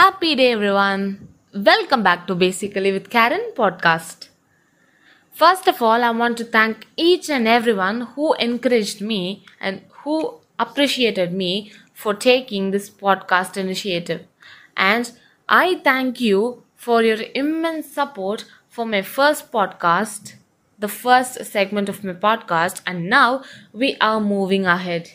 Happy day, everyone. Welcome back to Basically with Karen podcast. First of all, I want to thank each and everyone who encouraged me and who appreciated me for taking this podcast initiative. And I thank you for your immense support for my first podcast, the first segment of my podcast, and now we are moving ahead.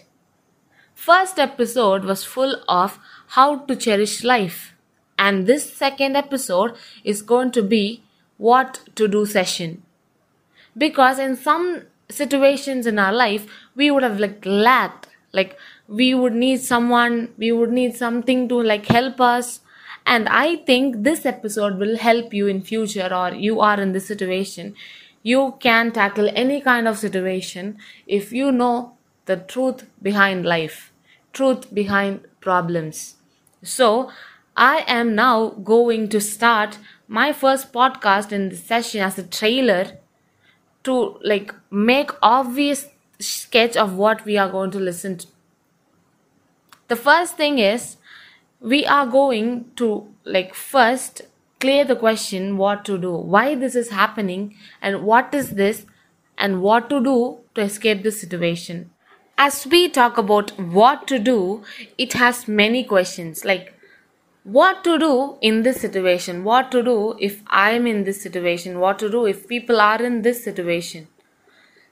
First episode was full of how to cherish life, and this second episode is going to be what to do session. Because in some situations in our life, we would have like lacked, like we would need someone, we would need something to like help us. And I think this episode will help you in future or you are in this situation. You can tackle any kind of situation if you know the truth behind life, truth behind problems. So, I am now going to start my first podcast in this session as a trailer to like make obvious sketch of what we are going to listen to. The first thing is we are going to like first clear the question what to do, why this is happening and what is this and what to do to escape this situation. As we talk about what to do, it has many questions like what to do in this situation, what to do if I'm in this situation, what to do if people are in this situation.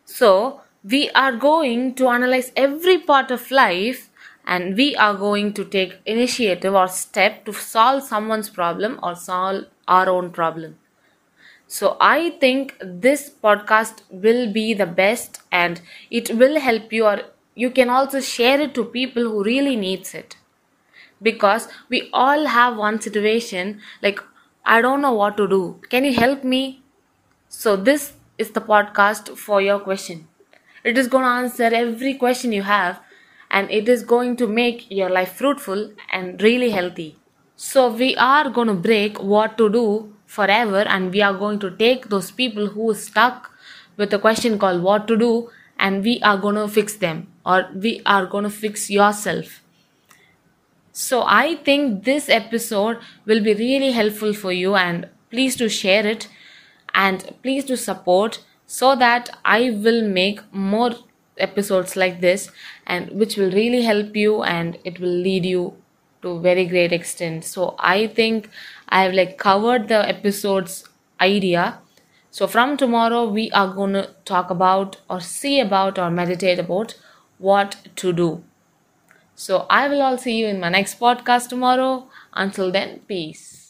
So, we are going to analyze every part of life and we are going to take initiative or step to solve someone's problem or solve our own problem. So I think this podcast will be the best and it will help you or you can also share it to people who really needs it. Because we all have one situation like I don't know what to do. Can you help me? So this is the podcast for your question. It is going to answer every question you have and it is going to make your life fruitful and really healthy. So we are going to break what to do forever and we are going to take those people who are stuck with a question called what to do and we are going to fix them or we are going to fix yourself. So I think this episode will be really helpful for you and please do share it and please do support so that I will make more episodes like this and which will really help you and it will lead you to very great extent. So i think i have like covered the episodes idea. So from tomorrow we are going to talk about or see about or meditate about what to do so i will all see you in my next podcast tomorrow. Until then peace